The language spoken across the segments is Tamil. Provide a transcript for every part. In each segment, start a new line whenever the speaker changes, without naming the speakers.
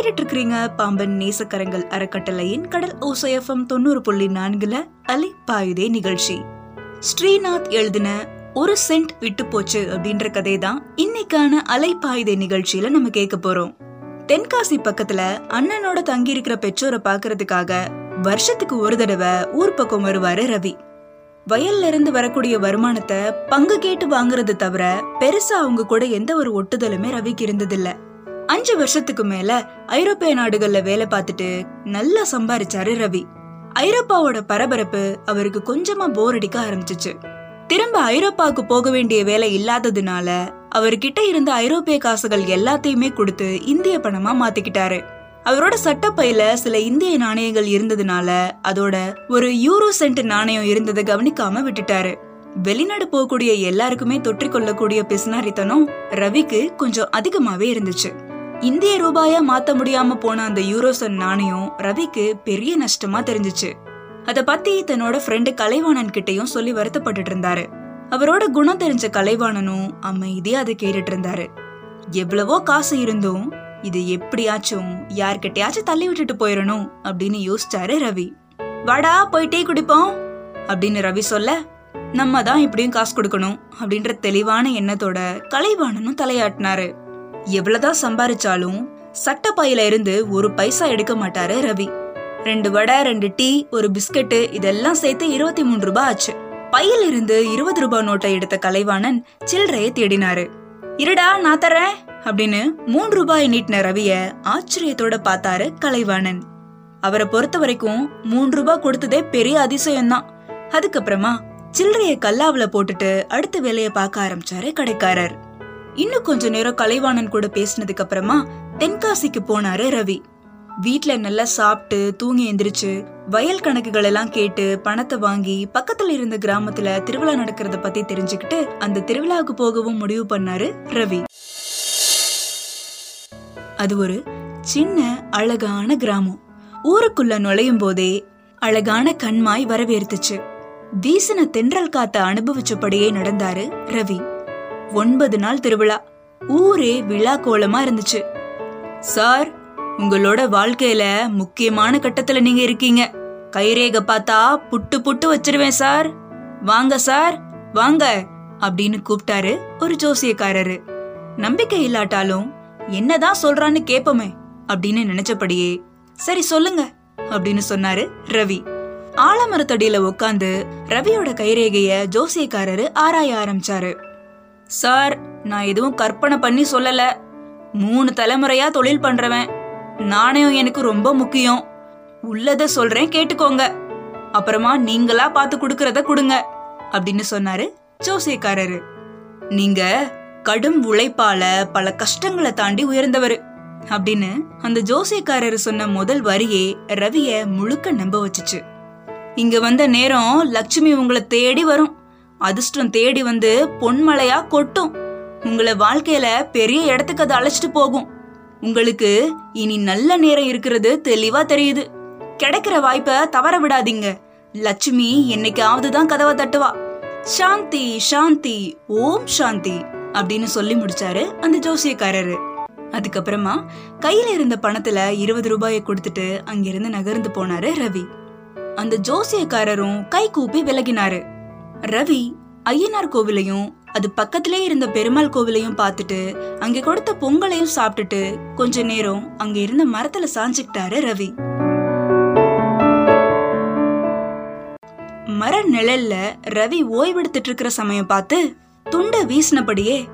கேட்டுட்ருக்கிறீங்க பாம்பன் நேசக்கரங்கள் அறக்கட்டளையின் கடல் ஓசையஃபம் தொண்ணூறு புள்ளி நான்குல அலை பாயுதே நிகழ்ச்சி. ஸ்ரீநாத் எழுதின ஒரு சென்ட் விட்டு போச்சு அப்படின்ற கதை தான் இன்னைக்கான அலை பாயுதே நிகழ்ச்சியில நம்ம கேட்க போறோம். தென்காசி பக்கத்துல அண்ணனோட தங்கி இருக்கிற பெற்றோரை பாக்குறதுக்காக வருஷத்துக்கு ஒரு தடவை ஊர் பக்கம் வருவாரு ரவி. வயல்ல இருந்து வரக்கூடிய வருமானத்தை பங்கு கேட்டு வாங்குறது தவிர பெருசா அவங்க கூட எந்த ஒரு ஒட்டுதலுமே ரவிக்கு இருந்ததில்லை. அஞ்சு வருஷத்துக்கு மேல ஐரோப்பிய நாடுகள்ல வேலை பார்த்துட்டு நல்லா சம்பாரிச்சாரு ரவி. ஐரோப்பாவோட பரபரப்பு அவருக்கு கொஞ்சமா போர் அடிக்க ஆரம்பிச்சிச்சு. திரும்ப ஐரோப்பாவுக்கு போக வேண்டிய வேலை இல்லாததுனால அவர்கிட்ட இருந்த ஐரோப்பிய காசுகள் எல்லாத்தையுமே கொடுத்து இந்திய பணமா மாத்திக்கிட்டாரு. அவரோட சட்டப்பையில சில இந்திய நாணயங்கள் இருந்ததுனால அதோட ஒரு யூரோ சென்ட் நாணயம் இருந்ததை கவனிக்காம விட்டுட்டாரு. வெளிநாடு போகக்கூடிய எல்லாருக்குமே தொற்றிக்கொள்ளக்கூடிய பிசினாரித்தனம் ரவிக்கு கொஞ்சம் அதிகமாவே இருந்துச்சு. இந்திய ரூபாயா மாத்த முடியாம போன அந்த யூரோசன் நாணயம் ரவிக்கு பெரிய நஷ்டமா தெரிஞ்சுச்சு. அத பத்தி தன்னோட ஃப்ரெண்டு கலைவாணன் கிட்டயும் சொல்லி வருத்தப்பட்டுட்டு இருந்தாரு. அவரோட குணம் தெரிஞ்ச கலைவாணனும் அமைதியா அதை கேட்டுட்டு இருந்தாரு. எவ்வளவோ காசு இருந்தும் இது எப்படியாச்சும் யார்கிட்டயாச்சும் தள்ளி விட்டுட்டு போயிடணும் அப்படின்னு யோசிச்சாரு ரவி. வாடா போய் டீ குடிப்போம் அப்படின்னு ரவி சொல்ல. நம்ம தான் இப்படியும் காசு கொடுக்கணும் அப்படின்ற தெளிவான எண்ணத்தோட கலைவாணனும் தலையாட்டினாரு. எவ்வளவுதான் சம்பாரிச்சாலும் சட்ட பையில இருந்து ஒரு பைசா எடுக்க மாட்டாரு ரவி. ரெண்டு வடை ரெண்டு டீ ஒரு பிஸ்கட்டு இதெல்லாம் சேர்த்து இருபத்தி மூணு ரூபாய் ஆச்சு. பையில இருந்து இருபது ரூபாய் நோட்டை எடுத்த கலைவாணன் சில்லறைய தேடினாரு. இருடா நான் தரேன் அப்படின்னு மூன்று ரூபாய் நீட்டின ரவிய ஆச்சரியத்தோட பார்த்தாரு கலைவாணன். அவரை பொறுத்த வரைக்கும் மூன்று ரூபாய் கொடுத்ததே பெரிய அதிசயம்தான். அதுக்கப்புறமா சில்லறைய கல்லாவில போட்டுட்டு அடுத்த வேலையை பார்க்க ஆரம்பிச்சாரு கடைக்காரர். இன்னும் கொஞ்ச நேரம் கலைவாணன் கூட பேசினதுக்கு அப்புறமா தென்காசிக்கு போனாரு ரவி. வீட்ல நல்லா சாப்பிட்டு தூங்கி எந்திரிச்சு வயல் கணக்குகள் எல்லாம் கேட்டு பணத்தை வாங்கி பக்கத்துல இருந்த கிராமத்துல திருவிழா நடக்கிறத பத்தி தெரிஞ்சுக்கிட்டு அந்த திருவிழாவுக்கு போகவும் முடிவு பண்ணாரு ரவி. அது ஒரு சின்ன அழகான கிராமம். ஊருக்குள்ள நுழையும் போதே அழகான கண்மாய் வரவேற்றுச்சு வீசின தென்றல் காத்த அனுபவிச்சபடியே நடந்தாரு ரவி. ஒன்பது நாள் திருவிழா. ஊரே விழா கோலமா இருந்துச்சு. சார் உங்களோட வாழ்க்கையில முக்கியமான கட்டத்துல நீங்க இருக்கீங்க. கைரேக பார்த்தா புட்டு புட்டு வச்சிருவேன் சார். வாங்க சார் வாங்க அப்படின்னு கூப்பிட்டாரு ஒரு ஜோசியக்காரரு. நம்பிக்கை இல்லாட்டாலும் என்னதான் சொல்றான்னு கேப்போமே அப்படின்னு நினைச்சபடியே சரி சொல்லுங்க அப்படின்னு சொன்னாரு ரவி. ஆலமரத்தடியில உட்காந்து ரவியோட கைரேகைய ஜோசியக்காரரு ஆராய ஆரம்பிச்சாரு. சார் நான் எதுவும் கற்பனை பண்ணி சொல்லல. மூணு தலைமுறையா தொழில் பண்றவன். நாணயம் எனக்கு ரொம்ப முக்கியம். உள்ளத சொல்றேன் கேட்டுக்கோங்க. அப்புறமா நீங்களா பார்த்து கொடுக்கறத கொடுங்க அப்படின்னு சொன்னாரு ஜோசியக்காரரு. நீங்க கடும் உழைப்பால பல கஷ்டங்களை தாண்டி உயர்ந்தவர் அப்படின்னு அந்த ஜோசியக்காரர் சொன்ன முதல் வரியே ரவிய முழுக்க நம்ப வச்சுச்சு. இங்க வந்த நேரம் லட்சுமி உங்களை தேடி வரும். அதிர்ஷ்டம் தேடி வந்து பொன்மலையா கொட்டும். உங்களை வாழ்க்கையில பெரிய இடத்துக்கு அது அழைச்சிட்டு போகும். உங்களுக்கு இனி நல்ல நேரம் இருக்கிறது தெளிவா தெரியுது. கிடைக்கிற வாய்ப்பை தவற விடாதீங்க. லட்சுமி என்னைக்காவது தான் கதவை தட்டுவா. சாந்தி சாந்தி ஓம் சாந்தி அப்படின்னு சொல்லி முடிச்சாரு அந்த ஜோசியக்காரரு. அதுக்கப்புறமா கையில இருந்த பணத்துல இருபது ரூபாயை கொடுத்துட்டு அங்கிருந்து நகர்ந்து போனாரு ரவி. அந்த ஜோசியக்காரரும் கை கூப்பி விலகினாரு. ரவி ஐயனார் கோவிலையும் அது பக்கத்திலே இருந்த பெருமாள் கோவிலையும் பார்த்துட்டு அங்கே கொடுத்த பொங்கலையும் சாப்பிட்டுட்டு கொஞ்ச நேரம் அங்க இருந்த மரத்துல சாஞ்சுக்கிட்டாரு ரவி. மர நிழல்ல ரவி ஓய்வெடுத்துட்டு இருக்கிற சமயம் பார்த்து துண்டை வீசினபடியே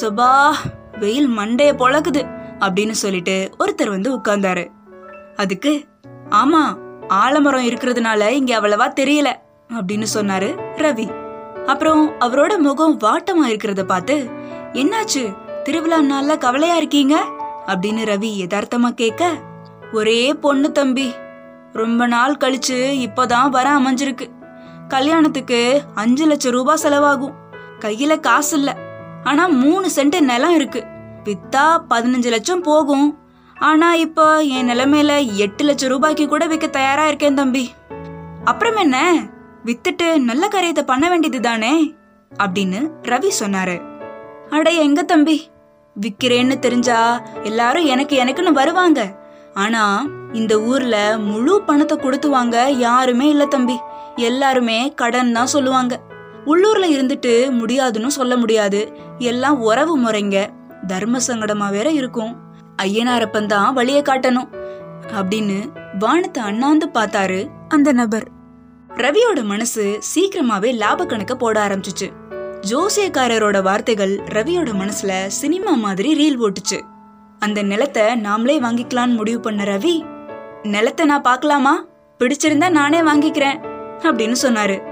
சுபா வெயில் மண்டைய பொழக்குது அப்படின்னு சொல்லிட்டு ஒருத்தர் வந்து உட்கார்ந்தாரு. அதுக்கு ஆமா ஆலமரம் இருக்கிறதுனால இங்க அவ்வளவா தெரியல. அப்படின்னு சொன்னாரு ரவி. அப்புறம் அவரோட முகம் வாட்டமா இருக்கிறத பார்த்து என்னாச்சு? திருவிழா நாள்ல கவலையா இருக்கீங்க? அப்படின்னு ரவி யதார்த்தமா கேட்க ஒரே பொண்ணு தம்பி. ரொம்ப நாள் கழிச்சு இப்பதான் வர அமைஞ்சிருக்கு. கல்யாணத்துக்கு அஞ்சு லட்சம் ரூபாய் செலவாகும். கையில காசு இல்ல. ஆனா மூணு சென்ட் நிலம் இருக்கு. வித்தா பதினஞ்சு லட்சம் போகும். ஆனா இப்போ என் நிலைமையில எட்டு லட்சம் ரூபாய்க்கு கூட விற்க தயாரா இருக்கேன் தம்பி. அப்புறம் என்ன? வித்துட்டு நல்ல காரியத்தை பண்ண வேண்டியது தானே அப்படின்னு ரவி சொன்னாரு. அட எங்க தம்பி? விக்கிறேன்னு தெரிஞ்சா எல்லாரும் எனக்கு எனக்குன்னு வருவாங்க. ஆனா இந்த ஊர்ல முழு பணத்தை கொடுத்து வாங்க யாருமே இல்ல தம்பி. எல்லாருமே கடன் தான் சொல்லுவாங்க. உள்ளூர்ல இருந்துட்டு முடியாதுன்னு சொல்ல முடியாது. எல்லாம் உறவு முறைங்க. தர்ம சங்கடமா வேற இருக்கும். ஐயனாரப்பன் தான் வழிய காட்டணும். அப்படின்னு வானத்தை அண்ணாந்து பார்த்தாரு அந்த நபர். ரவியோட மனசு சீக்கிரமாவே லாப கணக்க போட ஆரம்பிச்சுச்சு. ஜோசியக்காரரோட வார்த்தைகள் ரவியோட மனசுல சினிமா மாதிரி ரீல் ஓட்டுச்சு அந்த நிலத்தை நாமளே வாங்கிக்கலாம்னு முடிவு பண்ண ரவி நிலத்தை நான் பார்க்கலாமா? பிடிச்சிருந்தா நானே வாங்கிக்கிறேன் அப்படின்னு சொன்னாரு.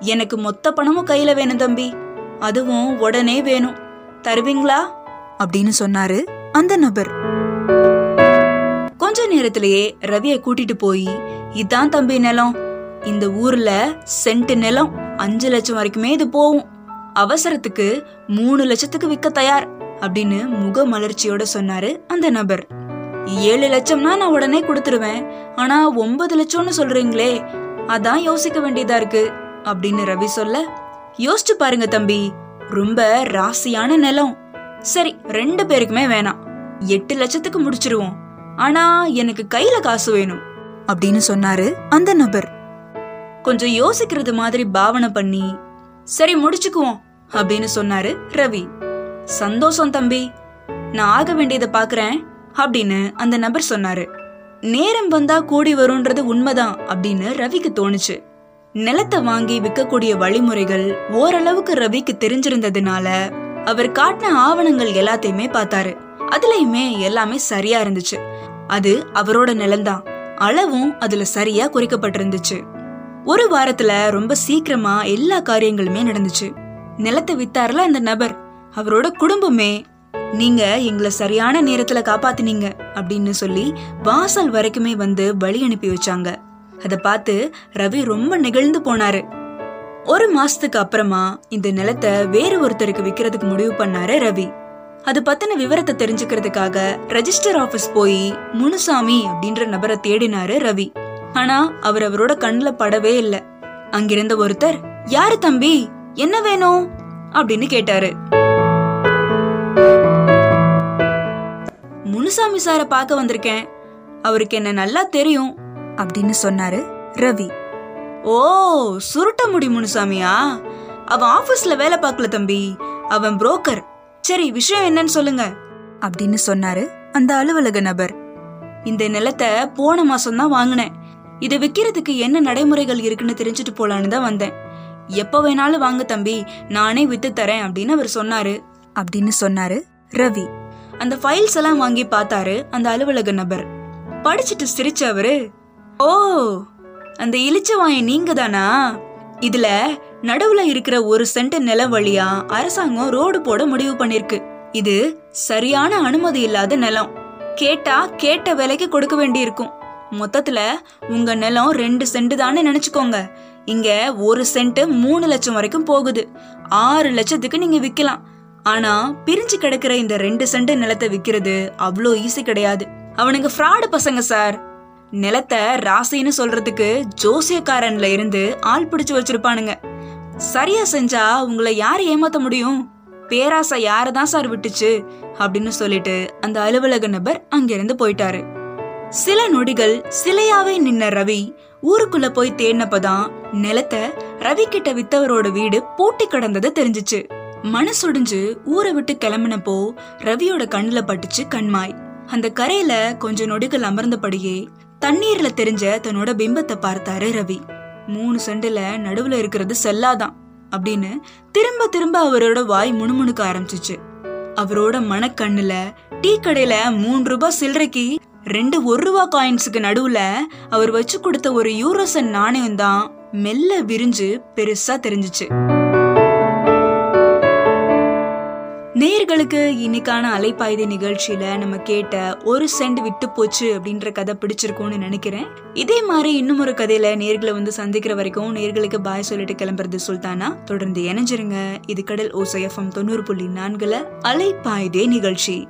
எனக்கு மொத்த பணமும் கையில வேணும் தம்பி. அதுவும் உடனே வேணும். தருவீங்களா? அப்படின்னு சொன்னாரு அந்த நபர். கொஞ்ச நேரத்திலேயே ரவியை கூட்டிட்டு போய் இதான் தம்பி நிலம். இந்த ஊர்ல சென்ட் நிலம் அஞ்சு லட்சம் வரைக்குமே இது போகும். அவசரத்துக்கு மூணு லட்சத்துக்கு விற்க தயார் அப்படின்னு முக மலர்ச்சியோட சொன்னாரு அந்த நபர். ஏழு லட்சம்னா நான் உடனே கொடுத்துருவேன். ஆனா ஒன்பது லட்சம்னு சொல்றீங்களே அதான் யோசிக்க வேண்டியதா இருக்கு அப்படின்னு ரவி சொல்ல யோசிச்சு பாருங்க தம்பி ரொம்ப ராசியான நிலம். சரி ரெண்டு பேருக்குமே வேணாம். எட்டு லட்சத்துக்கு முடிச்சிருவோம். ஆனா எனக்கு கையில காசு வேணும் அப்படின்னு சொன்னாரு அந்த நபர். கொஞ்சம் யோசிக்கிறது மாதிரி பாவனை பண்ணி சரி முடிச்சுக்குவோம் அப்படின்னு சொன்னாரு ரவி. சந்தோஷம் தம்பி நான் ஆக வேண்டியதை பாக்குறேன் அப்படின்னு அந்த நபர் சொன்னாரு. நேரம் வந்தா கூடி வரும்ன்றது உண்மைதான் அப்படின்னு ரவிக்கு தோணுச்சு. நிலத்தை வாங்கி விற்கக்கூடிய வழிமுறைகள் ஓரளவுக்கு ரவிக்கு தெரிஞ்சிருந்ததுனால அவர் காட்டின ஆவணங்கள் எல்லாத்தையுமே பார்த்தாரு. அதுலயுமே எல்லாமே சரியா இருந்துச்சு. அது அவரோட நிலம்தான். அளவும் அதுல சரியா குறிக்கப்பட்டிருந்துச்சு. ஒரு வாரத்துல ரொம்ப சீக்கிரமா எல்லா காரியங்களுமே நடந்துச்சு. நிலத்தை வித்தாருல அந்த நபர் அவரோட குடும்பமே நீங்க எங்களை சரியான நேரத்துல காப்பாத்தினீங்க அப்படின்னு சொல்லி வாசல் வரைக்குமே வந்து வழி அனுப்பி வச்சாங்க. அத பார்த்து ரவி ரொம்ப நெகிழ்ந்து போனாரு. ஒரு மாசத்துக்கு அப்புறமா இந்த நிலத்தை வேறு ஒருத்தருக்கு விக்கிறதுக்கு முடிவு பண்ணாரு ரவி. அது பத்தின விவரத்தை தெரிஞ்சுக்கிறதுக்காக ரெஜிஸ்டர் ஆபீஸ் போய் முனுசாமி அப்படின்ற நபரை தேடினாரு ரவி. ஆனா அவர் அவரோட கண்ணுல படவே இல்ல. அங்கிருந்த ஒருத்தர் யாரு தம்பி? என்ன வேணும்? அப்படின்னு கேட்டாரு. முனுசாமி சார பார்க்க வந்திருக்கேன். அவருக்கு என்ன நல்லா தெரியும் அப்படின்னு சொன்னாரு ரவி. ஓ சுருட்ட முடி முனுசாமியா? அவன் ஆபீஸ்ல வேலை பார்க்கல தம்பி. அவன் புரோக்கர். சரி விஷயம் என்னன்னு சொல்லுங்க அப்படின்னு சொன்னாரு அந்த அலுவலக நபர். இந்த நிலத்தை போன மாசம் தான் வாங்கினேன். இதை விக்கிறதுக்கு என்ன நடைமுறைகள் இருக்குன்னு தெரிஞ்சுட்டு போலான்னு தான் வந்தேன். எப்ப வேணாலும் வாங்க தம்பி நானே வித்து தரேன் அப்படின்னு அவர் சொன்னாரு. அப்படின்னு சொன்னாரு ரவி. அந்த ஃபைல்ஸ் எல்லாம் வாங்கி பார்த்தாரு அந்த அலுவலக நபர். படிச்சுட்டு சிரிச்ச அவரு ஓ அந்த இளிச்சவாய நீங்க தானா இதுல நடுவுல இருக்கிற ஒரு சென்ட் நில வழியா அரசாங்கம் ரோடு போட முடிவு பண்ணிருக்கு. இது சரியான அனுமதி இல்லாத நிலம். கேட்டா கேட்ட விலைக்கு கொடுக்க வேண்டியிருக்கும். மொத்தத்துல உங்க நிலம் ரெண்டு சென்ட் தானே நினைச்சுக்கோங்க. இங்க ஒரு சென்ட் மூணு லட்சம் வரைக்கும் போகுது. ஆறு லட்சத்துக்கு நீங்க விக்கலாம். ஆனா பிரிஞ்சு கிடக்கிற இந்த ரெண்டு சென்ட் நிலத்தை விக்கிறது அவ்வளோ ஈஸி கிடையாது. அவனுங்க ஃப்ராடு பசங்க சார். நிலத்தை ராசின்னு சொல்றதுக்கு ஜோசியக்காரன்ல இருந்து ஆள் பிடிச்சு வச்சிருப்பானுங்க. சரியா செஞ்சா உங்களை யார் ஏமாத்த முடியும்? பேராசை யாரை தான் சார் விட்டுச்சு? அப்படின்னு சொல்லிட்டு அந்த அலுவலக நபர் அங்கிருந்து போயிட்டாரு. சில நொடிகள் சிலையாவே நின்ன ரவி ஊருக்குள்ள போய் தேடினப்பதான் நிலத்தை ரவி கிட்ட வித்தவரோட வீடு பூட்டி கிடந்தது தெரிஞ்சுச்சு. மனசொடிஞ்சு ஊரை விட்டு கிளம்பினப்போ ரவியோட கண்ணுல பட்டுச்சு கண்மாய். அந்த கரையில கொஞ்ச நொடிகள் அமர்ந்தபடியே தண்ணீர்ல தெரிஞ்ச தன்னோட பிம்பத்தை பார்த்தாரு ரவி. மூணு செண்டுல நடுவுல இருக்கிறது செல்லாதான் அப்படின்னு திரும்ப திரும்ப அவரோட வாய் முணுமுணுக்க ஆரம்பிச்சிச்சு. அவரோட மனக்கண்ணுல டீ கடையில மூணு ரூபாய் சில்லறைக்கு ரெண்டு ஒரு ரூபா காயின்ஸுக்கு நடுவுல அவர் வச்சு கொடுத்த ஒரு யூரோசன் நாணயம் தான் மெல்ல விரிஞ்சு பெருசா தெரிஞ்சுச்சு. நேர்களுக்கு இன்னைக்கான அலைப்பாய்தி நிகழ்ச்சியில நம்ம கேட்ட ஒரு சென்ட் விட்டு போச்சு அப்படின்ற கதை பிடிச்சிருக்கும்னு நினைக்கிறேன். இதே மாதிரி இன்னும் ஒரு கதையில நேர்களை வந்து சந்திக்கிற வரைக்கும் நேர்களுக்கு பாய் சொல்லிட்டு கிளம்புறது சுல்தானா? தொடர்ந்து இணைஞ்சிருங்க. இது கடல் ஓசைஎஃப்எம் தொண்ணூறு புள்ளி நான்குல அலைப்பாய்தே நிகழ்ச்சி.